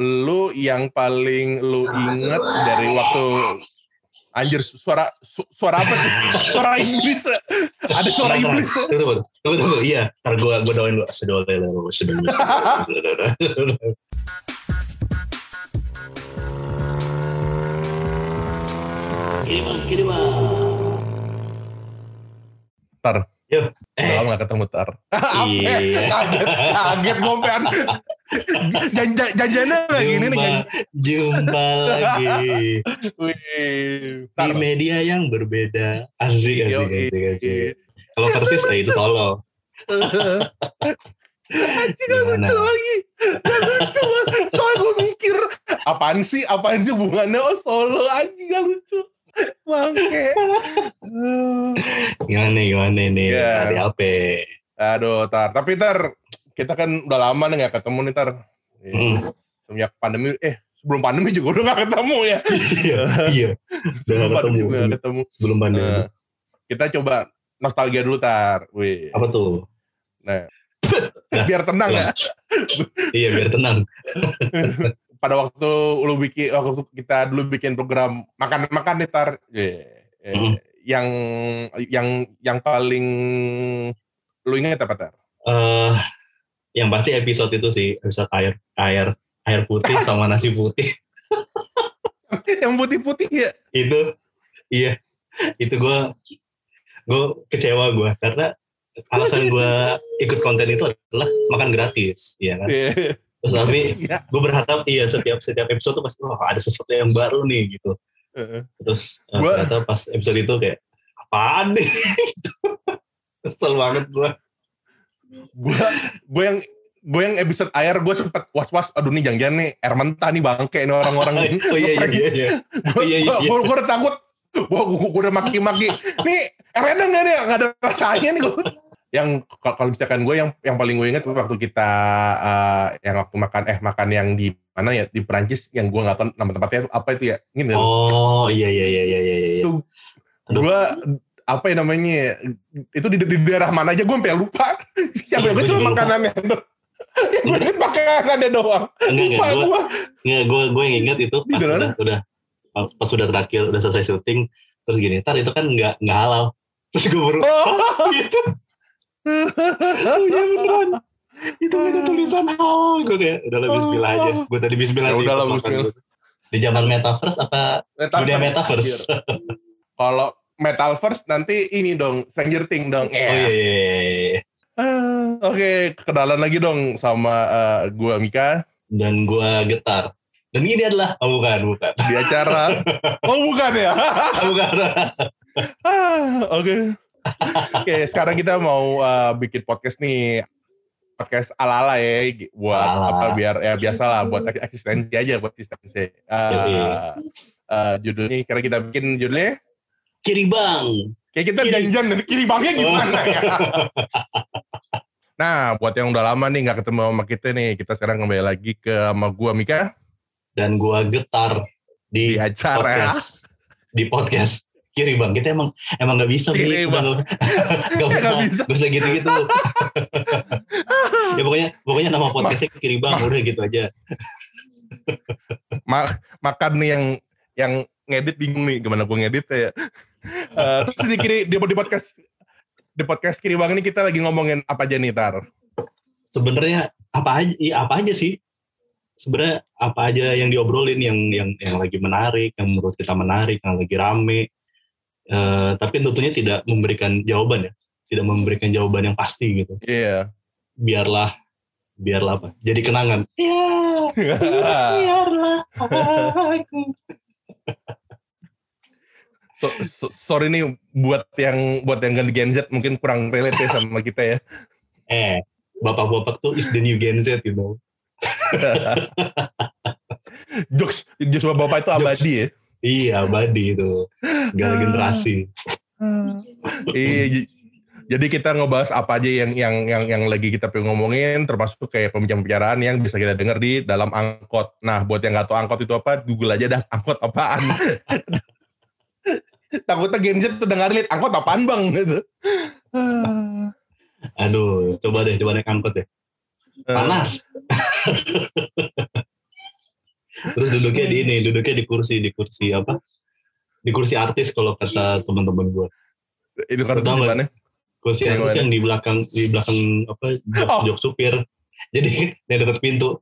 lu yang paling lu inget dari waktu anjir suara su- suara apa sih? Suara iblis. Ada suara iblis. Tunggu, tunggu, tunggu. Iya, ntar gue gue doain lu. Sedol lelo, sedol Kiriman, kiriman. Tar. Yuk. Eh, lama gak ketemu tar. Iya. Kaget, kaget ngompean. Janjian janjiannya kayak gini nih. jumpa, lagi Wih. di media yang berbeda. Asik, asik, asik, asik. Kalau versus, eh, itu solo. Anjing gak lucu lagi. Gak lucu. Soalnya gue mikir. Apaan sih? Apaan sih hubungannya? Oh solo anjing gak lucu. Bangke. Gimana nih, gimana nih? Iya. Ada apa? Aduh, Tar. Tapi Tar, kita kan udah lama nih gak ketemu nih, Tar. Iya. Hmm. Semenjak pandemi, eh sebelum pandemi juga udah gak ketemu ya. Iya, iya. Udah Sebelum gak pandemi ketemu. juga gak ketemu. Sebelum pandemi. Nah, kita coba nostalgia dulu, Tar. Wih. Apa tuh? Biar tenang ya. Iya, biar tenang. Pada waktu lu bikin, waktu kita dulu bikin program makan-makan nih, Tar. Iya. Eh, Hmm. Yang yang yang paling lu ingat apa, Tar? eh yang pasti episode itu sih, episode air air air putih sama nasi putih. yang putih-putih ya? itu iya. Itu gue gue kecewa gue karena alasan gue ikut konten itu adalah makan gratis, ya kan. Iya. Terus tapi Iya. gue berharap iya setiap setiap episode tuh pasti wah ada sesuatu yang baru nih gitu. Heeh. Terus eh, Gua- ternyata pas episode itu kayak apaan nih? gitu. Kesel banget gue. gue gue yang gue yang episode air gue sempet was was aduh nih jangan-jangan nih air mentah nih bangke ini orang-orang oh iya iya iya. iya. gue iya, iya, iya. udah takut gue gue udah maki-maki nih air rendang gak nih nggak ada rasanya nih gue yang kalau misalkan gue yang yang paling gue inget waktu kita eh, yang waktu makan eh makan yang di mana ya di Perancis yang gue nggak tahu nama tempatnya apa itu ya ini Oh iya iya iya iya iya. iya. Aduh. gue apa ya namanya itu di, di daerah mana aja gue sampai lupa yang Iya, gue cuma makanannya yang gue inget makanannya doang Enggak lupa enggak gue gue gue gue yang ingat itu pas udah udah pas udah terakhir udah selesai syuting terus gini, ntar itu kan nggak nggak halal. Terus gue baru oh gitu. Oh iya beneran. Itu ada tulisan halal. Gue kayak udah lebih bismillah aja. Gue tadi bismillah Ya sih. udah lah, bismillah. Di zaman metaverse apa dunia metaverse? kalau metaverse nanti ini dong Stranger Things dong Oh iya iya iya, iya. Ah, Oke, kenalan lagi dong sama eh, gua Mika Dan gue getar. Dan ini adalah oh bukan bukan di acara. oh bukan ya? bukan. Ah, Oke. Oke, sekarang kita mau eh, bikin podcast nih. Podcast ala-ala ya buat Ala-ala. apa biar ya biasalah buat ek- eksistensi aja buat eksistensi. Eh, Yoi. eh, judulnya sekarang kita bikin judulnya Kiri bang. kayak kita Kiri. janjian dari kiri bangnya gimana Oh. ya? Nah, buat yang udah lama nih nggak ketemu sama kita nih, kita sekarang kembali lagi ke sama gua Mika Dan gue getar di di acara podcast di podcast kiri bang kita emang emang nggak bisa Kiri, Bi. Bang. Nggak bisa. nggak usah gitu gitu ya pokoknya pokoknya nama podcastnya kiri bang udah gitu aja Ma- makan nih yang yang ngedit bingung nih gimana gua ngedit ya. Eh, terus di kiri di, di podcast di podcast kiri bang ini kita lagi ngomongin apa aja nih tar? sebenarnya apa aja iya, apa aja sih sebenarnya apa aja yang diobrolin yang yang yang lagi menarik yang menurut kita menarik yang lagi rame Eh, tapi tentunya tidak memberikan jawaban ya. Tidak memberikan jawaban yang pasti gitu. Iya. biarlah biarlah apa? Jadi kenangan. Ya biarlah aku. So, so- sorry nih buat yang buat yang ganti Gen Z mungkin kurang relate ya sama kita ya. eh bapak-bapak tuh is the new Gen Z you know. Jokes jokes bapak itu abadi ya. Iya abadi itu. Segala generasi. Iya, j- jadi kita ngebahas apa aja yang yang yang yang lagi kita pengen ngomongin, termasuk kayak pembicaraan yang bisa kita dengar di dalam angkot. Nah, buat yang nggak tahu angkot itu apa, Google aja dah angkot apaan. Takutnya Gen Z tuh dengerin angkot apaan bang? gitu. aduh coba deh coba naik angkot deh. Panas Terus duduknya di ini, duduknya di kursi, di kursi apa? Di kursi artis kalau kata teman-teman gue. Itu di nggak? mana? Kursi Yang artis mana? yang di belakang di belakang apa jok, Oh. jok supir. Jadi di dekat pintu.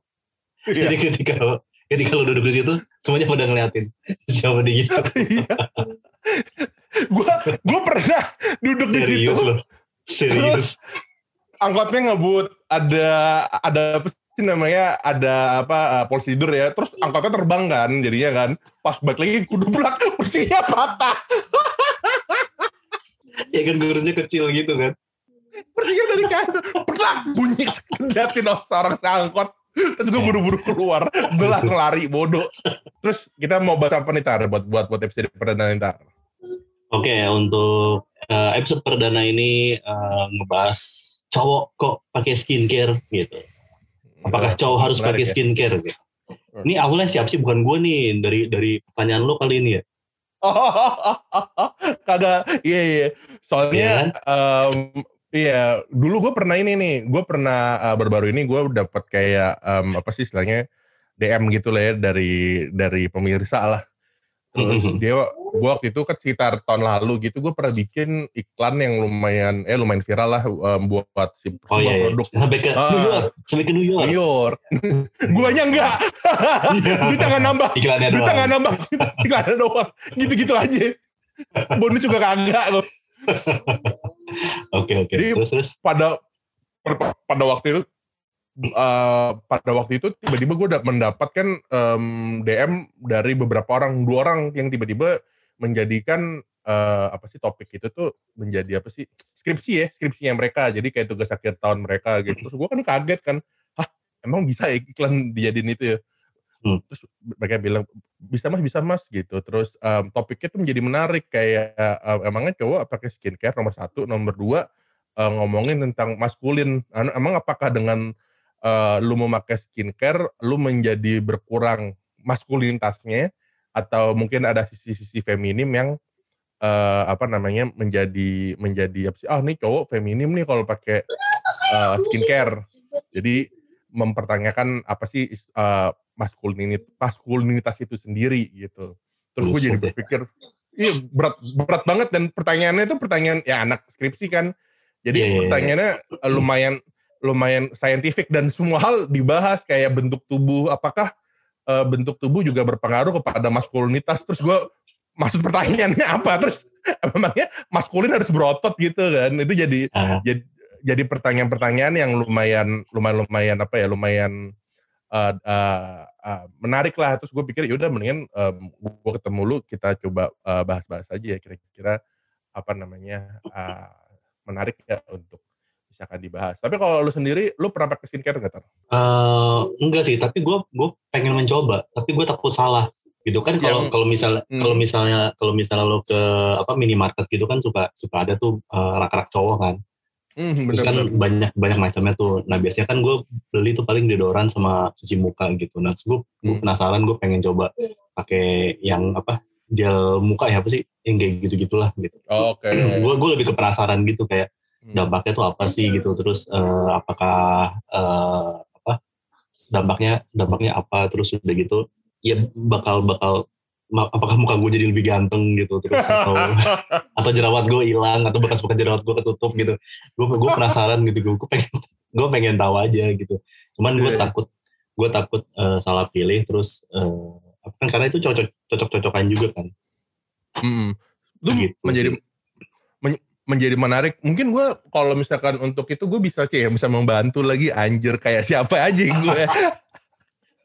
Iya. Jadi ketika lo ketika lo duduk di situ, semuanya pada ngeliatin siapa dia gitu. Iya. Gua gua pernah duduk di situ. Serius loh. Serius. Angkotnya ngebut, ada ada apa sih namanya? Ada apa uh, polisi tidur ya. Terus angkotnya terbang kan jadinya kan. Pas balik lagi kudu belak kursinya patah. ya kan kursinya kecil gitu kan. Kursinya dari kanan belak bunyi liatin orang seangkot. Terus gue buru-buru keluar, belak lari bodoh. Terus kita mau bahas apa nih Tar buat buat buat episode perdana nih Tar? Oke, untuk eh, episode perdana ini eh, ngebahas cowok kok pakai skincare gitu. Apakah cowok harus pakai ya. skincare gitu? Ini awalnya siapa sih? Bukan gue nih dari dari pertanyaan lo kali ini ya. Kagak, iya iya. Soalnya, Iya kan? em, iya dulu gue pernah ini nih, gue pernah eh, baru-baru ini gue dapat kayak em, apa sih istilahnya DM gitu lah ya dari dari pemirsa lah. Terus dia, gue waktu itu kan sekitar tahun lalu gitu, gue pernah bikin iklan yang lumayan, eh lumayan viral lah em, buat si Oh sebuah iya, iya. produk sampai ke Ah. New York, sampai ke New York. New York. Guanya enggak, Iya. duitnya nggak nambah. Iklannya doang. nggak nambah, iklannya doang. Gitu-gitu aja. Bonus juga kagak loh. Oke oke. Jadi- Terus terus. pada pada waktu itu eh, pada waktu itu tiba-tiba gue mendapatkan em, DM dari beberapa orang dua orang yang tiba-tiba menjadikan eh, apa sih topik itu tuh menjadi apa sih skripsi ya skripsinya mereka. Jadi kayak tugas akhir tahun mereka gitu. Terus gue kan kaget kan hah emang bisa ya iklan dijadiin itu ya? Hmm. terus mereka bilang bisa mas bisa mas gitu. Terus em, topiknya tuh menjadi menarik. Kayak em, emangnya cowok pakai skincare nomor satu nomor dua eh, ngomongin tentang maskulin. Anu, Emang apakah dengan eh, lu memakai skincare, lu menjadi berkurang maskulinitasnya, atau mungkin ada sisi-sisi feminim yang eh, apa namanya menjadi menjadi apa sih? Ah nih cowok feminim nih kalau pakai eh, skincare. Jadi mempertanyakan apa sih is- eh, maskulinit maskulinitas itu sendiri gitu. Terus gue jadi berpikir, iya berat berat banget dan pertanyaannya itu pertanyaan ya anak skripsi kan. Jadi Iya, iya, iya. pertanyaannya lumayan lumayan saintifik dan semua hal dibahas kayak bentuk tubuh apakah eh, bentuk tubuh juga berpengaruh kepada maskulinitas? Terus gue maksud pertanyaannya apa? Terus memangnya maskulin harus berotot gitu kan? Itu jadi Ah, jadi jadi pertanyaan-pertanyaan yang lumayan lumayan lumayan apa ya lumayan eh, eh, eh, menarik lah. Terus gue pikir yaudah mendingan gue ketemu lu kita coba bahas-bahas aja ya kira-kira apa namanya eh, menarik ya untuk misalkan dibahas tapi kalau lu sendiri lu pernah pakai skincare nggak Tar? eh, enggak sih, tapi gue gue pengen mencoba, tapi gue takut salah gitu kan kalau kalau misalnya Hmm. kalau misalnya kalau misalnya lo ke apa minimarket gitu kan suka suka ada tuh eh, rak-rak cowok kan Hmm, terus kan banyak banyak macamnya tuh nah biasanya kan gue beli tuh paling deodoran sama cuci muka gitu nah gue Hmm. penasaran gue pengen coba pakai yang apa gel muka ya apa sih yang kayak gitu gitulah gitu Oh, Oke. gue gue lebih ke penasaran gitu kayak. Dampaknya tuh apa sih gitu? Terus eh, apakah eh, apa dampaknya dampaknya apa? Terus udah gitu ya bakal bakal apakah muka gue jadi lebih ganteng gitu? Terus atau atau jerawat gue hilang atau bekas-bekas jerawat gue ketutup gitu. Gue gue penasaran gitu gue pengen gue pengen tahu aja gitu. Cuman gue Iya. takut gue takut eh, salah pilih terus apa kan karena itu cocok cocok cocokan juga kan. Mm. Lu Gitu menjadi sih. Men- menjadi menarik. Mungkin gue kalau misalkan untuk itu gue bisa sih ya bisa membantu lagi anjir kayak siapa aja gue.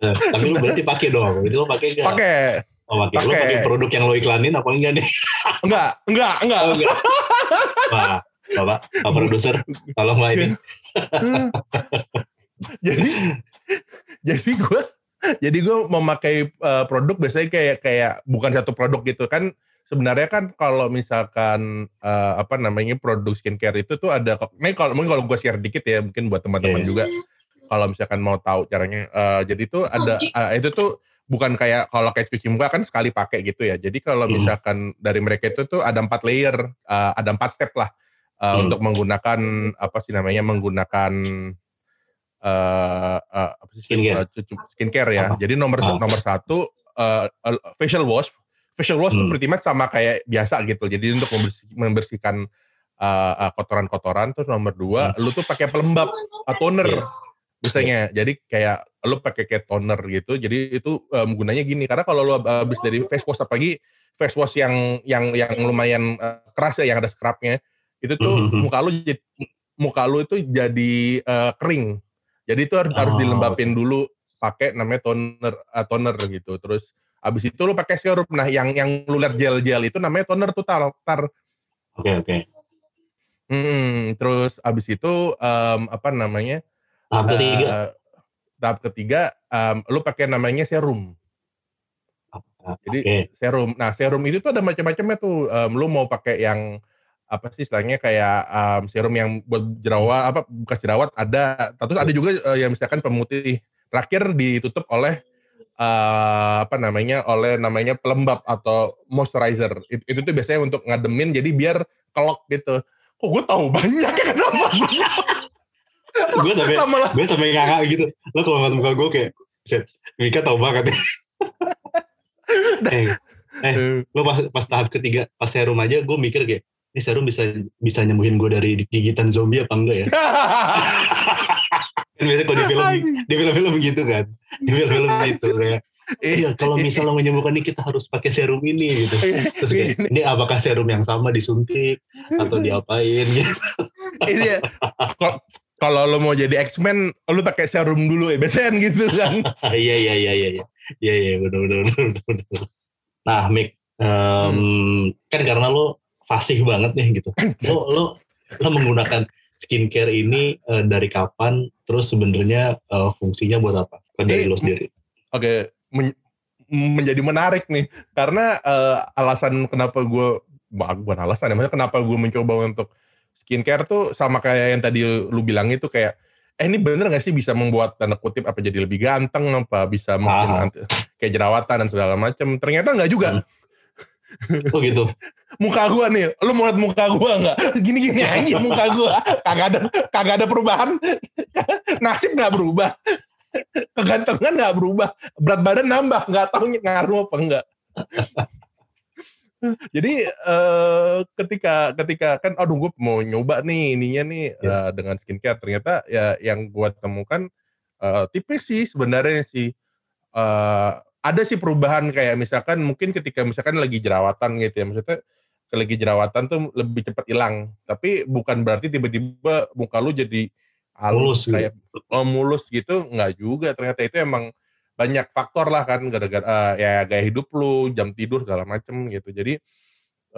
Eh, tapi lu berarti pakai dong itu lo pakai nggak Pakai. Oh, pakai. Pakai. pakai produk yang lo iklanin apa enggak nih? Enggak, enggak, enggak. Oh, enggak. Pak, Bapak, Pak produser, tolong lah ini. jadi jadi gue jadi gue memakai uh, produk biasanya kayak kayak bukan satu produk gitu kan sebenarnya kan kalau misalkan uh, apa namanya produk skincare itu tuh ada ini kalau mungkin kalau gue share dikit ya mungkin buat teman-teman Iya. juga kalau misalkan mau tahu caranya uh, jadi tuh ada uh, itu tuh bukan kayak kalau kayak cuci muka kan sekali pakai gitu ya jadi kalau Hmm. misalkan dari mereka itu tuh ada empat layer uh, ada empat step lah uh, Hmm. untuk menggunakan apa sih namanya menggunakan uh, uh, apa sih Skincare. uh, skincare ya. Apa? Jadi nomor Ah. nomor satu uh, uh, facial wash. Facial wash Hmm. pretty much sama kayak biasa gitu. Jadi untuk membersih- membersihkan uh, uh, kotoran-kotoran. Terus nomor dua, lu tuh pakai pelembab uh, toner Iya. biasanya. Jadi kayak lu pakai kayak toner gitu. Jadi itu um, gunanya gini. Karena kalau lu habis dari face wash apalagi face wash yang yang yang lumayan uh, keras ya, yang ada scrubnya, itu tuh Mhm. muka lu jadi muka lu itu jadi uh, kering. Jadi itu harus, harus Oh, dilembapin dulu pakai namanya toner uh, toner gitu. Terus abis itu lu pakai serum. Nah, yang yang lu lihat gel-gel itu namanya toner tuh tar. tar. Oke oke. Hmm, terus abis itu em, apa namanya? Tahap ketiga. eh, tahap ketiga em, lu pakai namanya serum. Jadi serum. Nah, serum itu tuh ada macam-macamnya tuh. Em, lu mau pakai yang apa sih istilahnya kayak em, serum yang buat jerawat apa bekas jerawat ada. Terus ada juga eh, yang misalkan pemutih. Terakhir ditutup oleh eh, apa namanya? oleh namanya pelembab atau moisturizer. Itu, itu tuh biasanya untuk ngademin jadi biar kelok gitu. Kok gue tahu banyak ya kenapa? gue sampai gue sampai ngakak gitu. Lo kalau ngeliat muka gue kayak, "Set, Mika tau banget eh, eh, lo pas, pas tahap ketiga, pas serum aja gue mikir kayak, ini serum bisa bisa nyembuhin gue dari gigitan zombie apa enggak ya? Kan biasanya kalau di film di film-film gitu kan, di film-film gitu kayak, iya kalau misalnya menyembuhkan ini kita harus pakai serum ini gitu. Terus kayak, ini apakah serum yang sama disuntik atau diapain gitu? ya. Kal- Kalau lo mau jadi X-Men, lo pakai serum dulu ya, biasanya kan gitu kan. Iya iya iya iya iya iya iya benar benar benar. Nah, Mik, em, kan karena lo fasih banget nih gitu. Lo lo lo menggunakan skincare ini eh, dari kapan? Terus sebenarnya eh, fungsinya buat apa? Kan dari Eh, lo sendiri. Oke, men- menjadi menarik nih. Karena eh, alasan kenapa gue, bukan alasan ya, maksudnya kenapa gue mencoba untuk skincare tuh sama kayak yang tadi lu bilang itu kayak, eh ini bener gak sih bisa membuat tanda kutip apa jadi lebih ganteng, apa bisa mungkin Ah. anti- kayak jerawatan dan segala macam. Ternyata nggak juga. Hmm. Oh gitu. muka gua nih, lu mau liat muka gua nggak? Gini-gini aja muka gua, kagak ada kagak ada perubahan, nasib nggak berubah, kegantengan nggak berubah, berat badan nambah, nggak tahu ngaruh apa enggak. Jadi eh, ketika ketika kan, aduh gue mau nyoba nih ininya nih Ya. eh, dengan skincare, ternyata ya yang gua temukan eh, tipis sih sebenarnya sih. Eh, ada sih perubahan kayak misalkan mungkin ketika misalkan lagi jerawatan gitu ya maksudnya ke lagi jerawatan tuh lebih cepat hilang. Tapi bukan berarti tiba-tiba muka lu jadi Mulus halus gitu. kayak oh, mulus gitu nggak juga. Ternyata itu emang banyak faktor lah kan gara-gara eh, ya gaya hidup lu jam tidur segala macem gitu. Jadi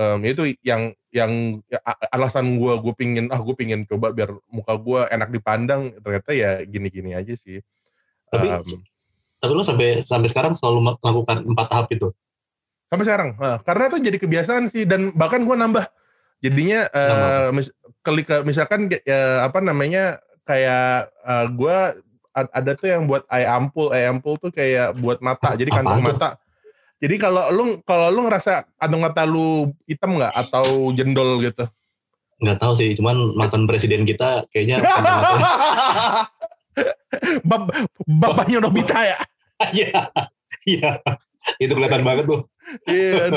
em, itu yang yang ya, alasan gua gue pingin ah gue pingin coba biar muka gua enak dipandang ternyata ya gini-gini aja sih. Tapi Em, tapi lo sampai sampai sekarang selalu melakukan empat tahap itu. sampai sekarang Nah, karena itu jadi kebiasaan sih dan bahkan gue nambah. Jadinya eh, Nambah mis- kelika- misalkan eh, apa namanya kayak eh, gue ada tuh yang buat eye ampul. Eye ampul tuh kayak buat mata jadi Apaan kantong tuh? mata. Jadi kalau lu kalau lu ngerasa kantong mata lu hitam nggak? Atau jendol gitu? Nggak tahu sih, cuman mantan presiden kita kayaknya kantong-kantong- Bap, bapaknya Nobita ya Iya, iya. Itu kelihatan banget tuh. Iya kan?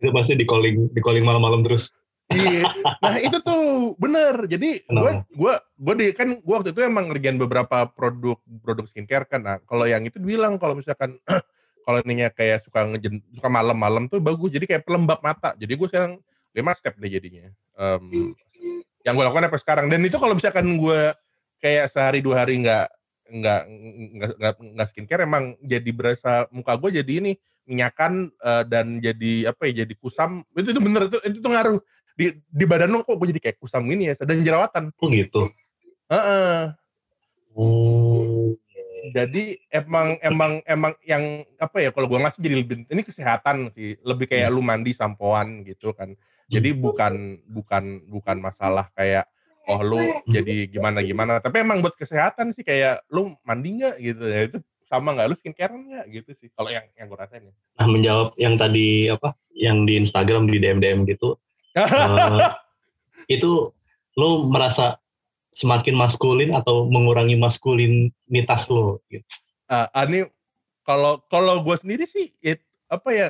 Itu pasti di calling di calling malam-malam terus. Iya. Nah itu tuh bener. Jadi gue gue gue di kan gue waktu itu emang ngerjain beberapa produk produk skincare kan. Nah kalau yang itu bilang kalau misalkan kalau ininya kayak suka ngejen suka malam-malam tuh bagus. Jadi kayak pelembab mata. Jadi gue sekarang lima step deh jadinya. Em, yang gue lakukan sampai sekarang. Dan itu kalau misalkan gue kayak sehari dua hari nggak nggak nggak nggak skincare emang jadi berasa muka gue jadi ini minyakan eh, dan jadi apa ya jadi kusam itu itu bener itu itu tuh ngaruh di di badan lo kok gue jadi kayak kusam gini ya dan jerawatan Oh gitu. Heeh. Oh. jadi emang emang emang yang apa ya kalau gue ngasih jadi lebih ini kesehatan sih lebih kayak lu mandi sampoan gitu kan jadi bukan bukan bukan masalah kayak oh lu jadi gimana gimana tapi emang buat kesehatan sih kayak lu mandi nggak gitu ya itu sama nggak lu skincare nggak gitu sih kalau yang yang gue rasain ya. Nah menjawab yang tadi apa, yang di Instagram di DM DM gitu, eh, itu lo merasa semakin maskulin atau mengurangi maskulinitas lo gitu. Uh, ini kalau kalau gue sendiri sih it, apa ya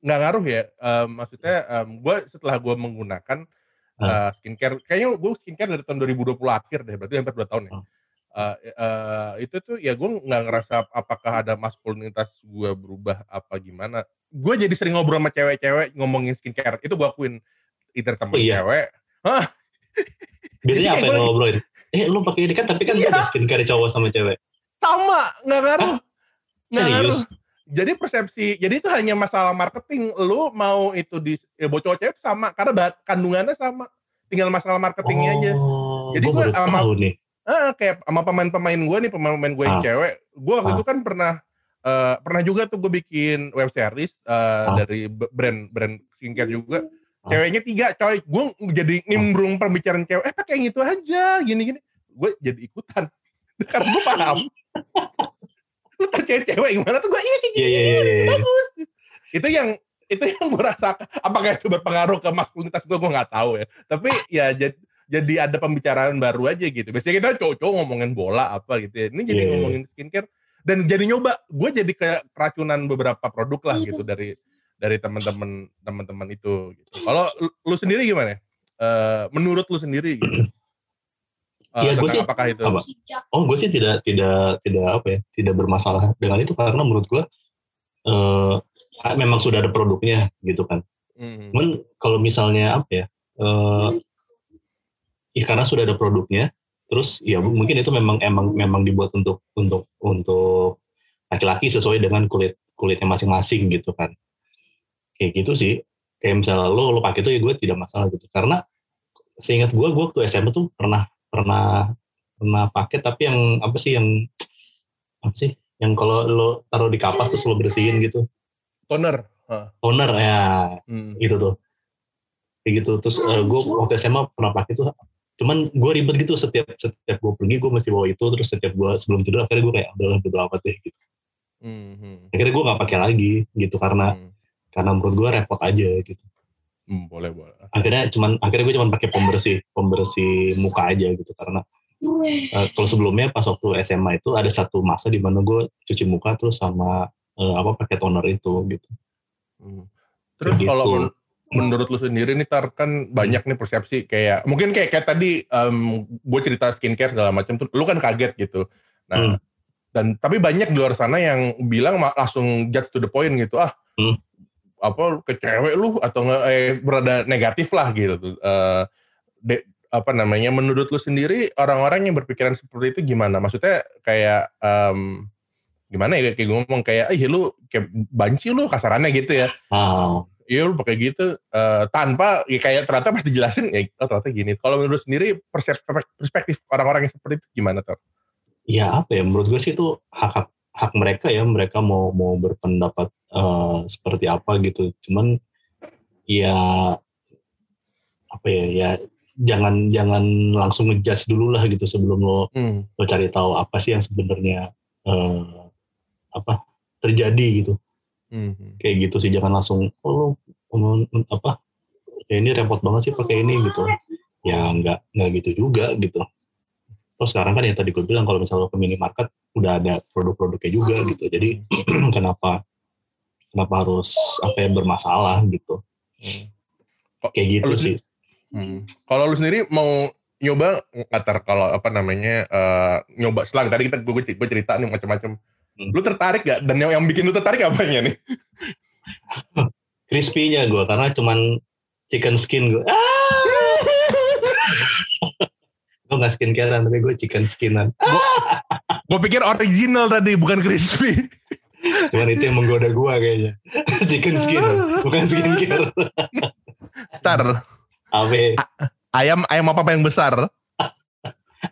nggak ngaruh ya. Uh, maksudnya um, gue setelah gue menggunakan uh, skincare, kayaknya gue skincare dari tahun 2020 akhir deh, berarti hampir dua tahun ya. Uh, uh, itu tuh ya gue nggak ngerasa apakah ada maskulinitas gue berubah apa gimana. Gue jadi sering ngobrol sama cewek-cewek ngomongin skincare. Itu gue akuin either temen oh, iya. cewek. Hah? Biasanya apa yang ngobrolin? Eh lu pakai ini kan tapi kan iya. ada skincare cowok sama cewek. Sama, nggak ngaruh. Nggak ngaruh. Jadi persepsi, jadi itu hanya masalah marketing. Lu mau itu di ya bocor cewek sama karena kandungannya sama. Tinggal masalah marketingnya oh, aja. Jadi gue sama nih. Ah, kayak sama pemain-pemain gue nih, pemain-pemain gue yang ah. cewek. Gue waktu ah. itu kan pernah uh, pernah juga tuh gue bikin web series uh, ah. dari brand brand skincare juga. Ah. Ceweknya tiga coy. Gue jadi ah. nimbrung pembicaraan cewek. Eh pakai yang itu aja, gini-gini. Gue jadi ikutan. Karena gue paham. Lu tau cewek-cewek gimana tuh gue iya kayak gini, yeah, yeah, yeah, yeah. bagus. Itu yang itu yang gue rasakan. Apakah itu berpengaruh ke maskulinitas gue? Gue nggak tahu ya. Tapi ya jadi jadi ada pembicaraan baru aja gitu. Biasanya kita cowok-cowok ngomongin bola apa gitu ya. Ini jadi yeah. ngomongin skincare dan jadi nyoba. Gue jadi kayak keracunan beberapa produk lah gitu iya. dari dari teman-teman teman-teman itu gitu. Kalau lu sendiri gimana? Uh, menurut lu sendiri gitu. Uh, gue sih apakah itu? Apa? Oh, gue sih tidak tidak tidak apa ya, tidak bermasalah dengan itu karena menurut gue uh, memang sudah ada produknya gitu kan. Mm kalau misalnya apa ya, uh, ya karena sudah ada produknya, terus ya mungkin itu memang emang memang dibuat untuk untuk untuk laki-laki sesuai dengan kulit kulitnya masing-masing gitu kan kayak gitu sih kayak misalnya lo lo pakai itu ya gue tidak masalah gitu karena seingat gue gue waktu SMA tuh pernah pernah pernah pakai tapi yang apa sih yang apa sih yang kalau lo taruh di kapas terus lo bersihin gitu. Toner huh. toner ya. Hmm. gitu tuh. Kayak gitu. Terus uh, eh, gue waktu SMA pernah pakai tuh cuman gue ribet gitu setiap setiap gue pergi gue mesti bawa itu terus setiap gue sebelum tidur akhirnya gue kayak udah betul apa deh gitu. Hmm, hmm. akhirnya gue nggak pakai lagi gitu karena hmm. karena menurut gue repot aja gitu hmm, boleh boleh akhirnya cuman akhirnya gue cuman pakai pembersih pembersih muka aja gitu karena uh, kalau sebelumnya pas waktu SMA itu ada satu masa di mana gue cuci muka terus sama uh, apa pakai toner itu gitu hmm. terus gitu. kalau men menurut lu sendiri nih tar kan banyak nih persepsi kayak mungkin kayak kayak tadi um, gue cerita skincare segala macam tuh lu kan kaget gitu nah hmm. dan tapi banyak di luar sana yang bilang langsung judge to the point gitu ah hmm apa ke cewek lu atau eh, berada negatif lah gitu. Uh, de, apa namanya menurut lu sendiri orang-orang yang berpikiran seperti itu gimana? Maksudnya kayak um, gimana ya kayak gue ngomong kayak eh lu kayak banci lu kasarannya gitu ya. Oh. Iya lu pakai gitu uh, tanpa ya kayak ternyata pas dijelasin ya oh, ternyata gini. Kalau menurut sendiri perspektif orang-orang yang seperti itu gimana tuh? Ya apa ya menurut gue sih itu hak hak hak mereka ya mereka mau mau berpendapat uh, seperti apa gitu cuman ya apa ya ya jangan jangan langsung ngejudge dulu lah gitu sebelum lo hmm. lo cari tahu apa sih yang sebenarnya uh, apa terjadi gitu hmm. kayak gitu sih jangan langsung oh lo apa kayak ini repot banget sih pakai ini gitu ya nggak nggak gitu juga gitu Terus sekarang kan yang tadi gue bilang kalau misalnya ke minimarket udah ada produk-produknya juga gitu. Jadi kenapa kenapa harus apa ya bermasalah gitu. Hmm. Kayak gitu lu, sih. Hmm. Kalau lu sendiri mau nyoba ngatar kalau apa namanya uh, nyoba selang tadi kita gue, gue cerita nih macam-macam. Hmm. Lu tertarik gak? Dan yang, yang bikin lu tertarik apanya nih? Crispy-nya gue karena cuman chicken skin gue. Ah! gue gak skincarean tapi gue chicken skinan gue pikir original tadi bukan crispy cuman itu yang menggoda gue kayaknya chicken skin bukan skincare Ntar Ape. ayam ayam apa yang besar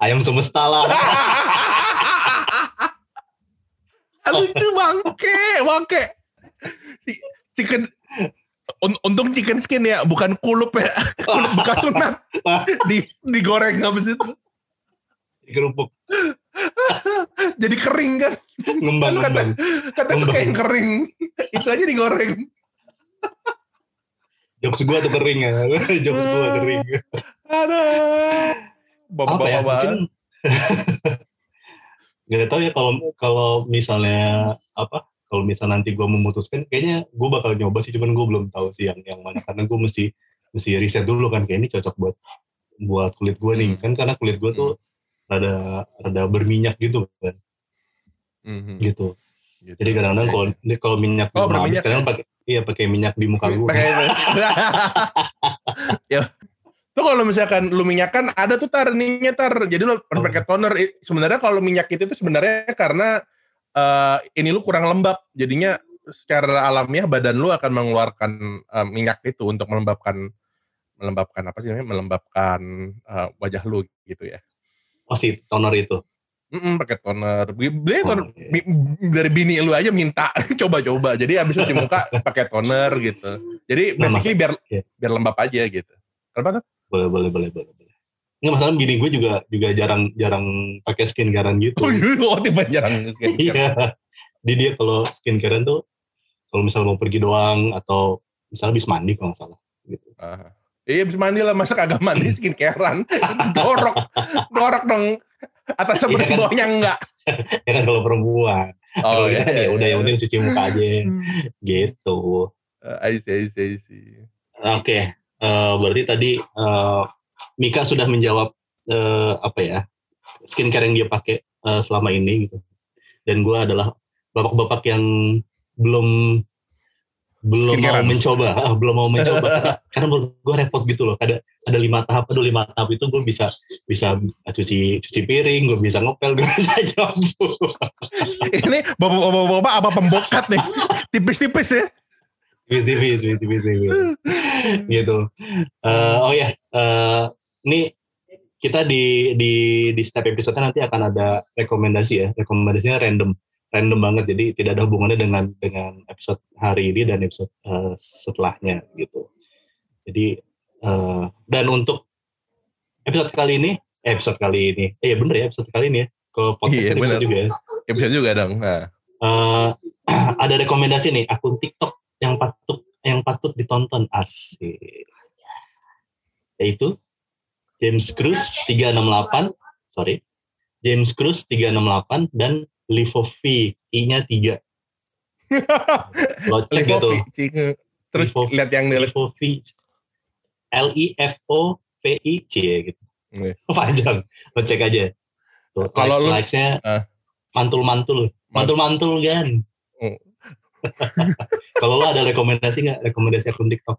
ayam semesta lah lucu bangke bangke chicken untung chicken skin ya, bukan kulup ya. Kulup bekas sunat. Di digoreng habis itu. Digerupuk. Jadi kering kan. Ngembang, kan kata, Kata suka yang kering. Itu aja digoreng. Jokes gua tuh kering ya. Jokes gua kering. Ada. ya Bapak-bapak banget. mungkin nggak tahu ya kalau kalau misalnya apa kalau misal nanti gue memutuskan kayaknya gue bakal nyoba sih cuman gue belum tahu sih yang yang mana karena gue mesti mesti riset dulu kan kayak ini cocok buat buat kulit gue nih Hmm. kan karena kulit gue tuh rada rada berminyak gitu kan Mhm. gitu Gitu. jadi kadang-kadang kalau kalau minyak Oh, habis berminyak kadang pakai iya pakai minyak di muka gue ya. Tuh kalau misalkan lu minyak kan ada tuh tar ininya tar. Jadi lu harus Oh. pakai toner. Sebenarnya kalau minyak itu tuh sebenarnya karena eh, ini lu kurang lembab. Jadinya secara alamiah badan lu akan mengeluarkan eh, minyak itu untuk melembabkan melembabkan apa sih namanya? Melembabkan eh, wajah lu gitu ya. Oh si toner itu Mm pakai toner. Beli Oh, toner iya. dari bini lu aja minta coba-coba. Jadi habis cuci muka pakai toner gitu. Jadi Nah, basically biar iya. biar lembab aja gitu. Kenapa tuh? boleh boleh boleh boleh boleh nggak masalah bini gue juga juga jarang jarang pakai skincarean gitu Oh, iya, oh jarang skincare. Iya. Di dia kalau skincarean tuh kalau misalnya mau pergi doang atau misalnya habis mandi kalau nggak salah gitu. Ah. Iya bisa mandi lah, masa kagak mandi skincarean. Dorok, dorok dong. Atas Iya bersih kan? bawahnya enggak. Ya kan kalau perempuan. Oh kita kan ya udah yang penting cuci muka aja gitu. Uh, I see, I see, I see. Oke, eh, berarti tadi eh, Mika sudah menjawab eh, apa ya skincare yang dia pakai eh, selama ini gitu. Dan gue adalah bapak-bapak yang belum belum mau mencoba, ah, belum mau mencoba karena, menurut gue repot gitu loh. Ada ada lima tahap, aduh lima tahap itu gue bisa bisa cuci cuci piring, gue bisa ngepel, gue bisa nyapu. Ini bapak-bapak apa pembokat nih? Tipis-tipis ya. tipis tipis tipis tipis tipis. gitu Eh, oh ya eh, ini kita di di di setiap episode nanti akan ada rekomendasi ya rekomendasinya random random banget. Jadi tidak ada hubungannya dengan dengan episode hari ini dan episode eh, setelahnya gitu. Jadi eh, dan untuk episode kali ini eh, episode kali ini. Eh ya bener ya episode kali ini ya. Kalau podcast Iya, episode bener. juga ya. Bisa juga dong. Nah. Eh, ada rekomendasi nih akun TikTok yang patut yang patut ditonton. Asik. Yaitu James Cruz 368 sorry. James Cruz 368 dan Livo V I-nya 3 lo cek gitu Livovi. Terus lihat yang di Livo V L I F O V I C gitu Iya. panjang lo cek aja tuh Kalau likes lu- likesnya Ah. mantul-mantul mantul-mantul kan Oh. kalau lo ada rekomendasi nggak rekomendasi akun TikTok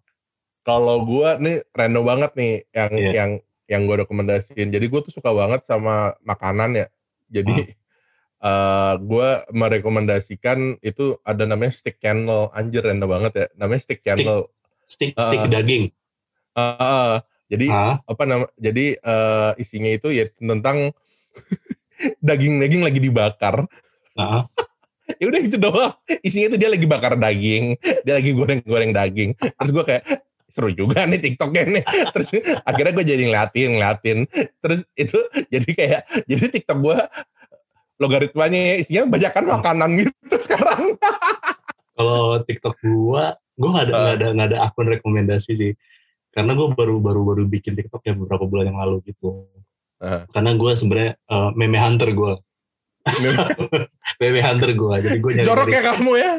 kalau gua nih random banget nih yang Iya. yang yang gue rekomendasiin. Jadi gue tuh suka banget sama makanan ya. Jadi eh gua merekomendasikan itu ada namanya stick channel. Anjir random banget ya. Namanya stick Stick. channel. stick Ah, stick ah. daging Eh, eh, jadi Hah? apa nama? Jadi eh, isinya itu ya tentang daging-daging lagi dibakar. Heeh. ya udah itu doang isinya itu dia lagi bakar daging dia lagi goreng-goreng daging terus gue kayak seru juga nih tiktoknya nih terus akhirnya gue jadi ngeliatin ngeliatin terus itu jadi kayak jadi tiktok gue logaritmanya ya, isinya banyakan makanan gitu sekarang. Kalau TikTok gua gua nggak ada nggak ada nggak ada akun rekomendasi sih. Karena gua baru baru baru bikin TikTok ya beberapa bulan yang lalu gitu. Ah. karena gua sebenarnya eh, meme hunter gua. Meme? Hunter gua jadi gua nyari jorok ya kamu ya?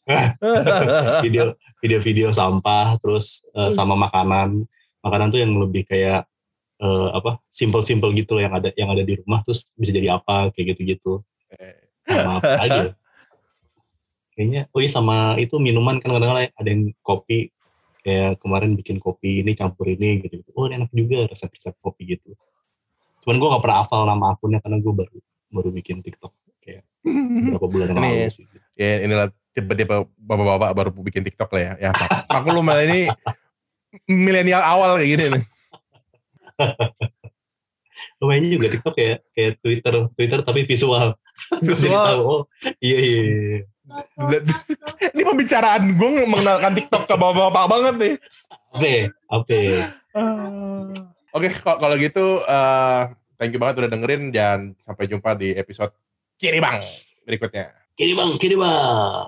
Video video-video sampah terus Hmm. sama makanan. Makanan tuh yang lebih kayak eh, apa simple-simple gitu loh yang ada yang ada di rumah terus bisa jadi apa kayak gitu-gitu. Sama apa ya? kayaknya oh iya sama itu minuman kan kadang-kadang ada yang kopi kayak kemarin bikin kopi ini campur ini gitu, -gitu. oh ini enak juga resep-resep kopi gitu. Cuman gue gak pernah hafal nama akunnya karena gue baru baru bikin TikTok kayak beberapa bulan yang lalu sih. ya inilah tiba-tiba bapak-bapak baru bikin tiktok lah ya. Ya aku lu malah ini milenial awal kayak gini nih lumayan juga TikTok kayak kayak Twitter Twitter tapi visual Visual. tahu, oh iya iya iya. Ini pembicaraan gue mengenalkan TikTok ke bapak-bapak banget nih. apa ya? apa ya? Oke, kok kalau gitu eh, thank you banget udah dengerin dan sampai jumpa di episode kiri bang berikutnya. kiri bang kiri bang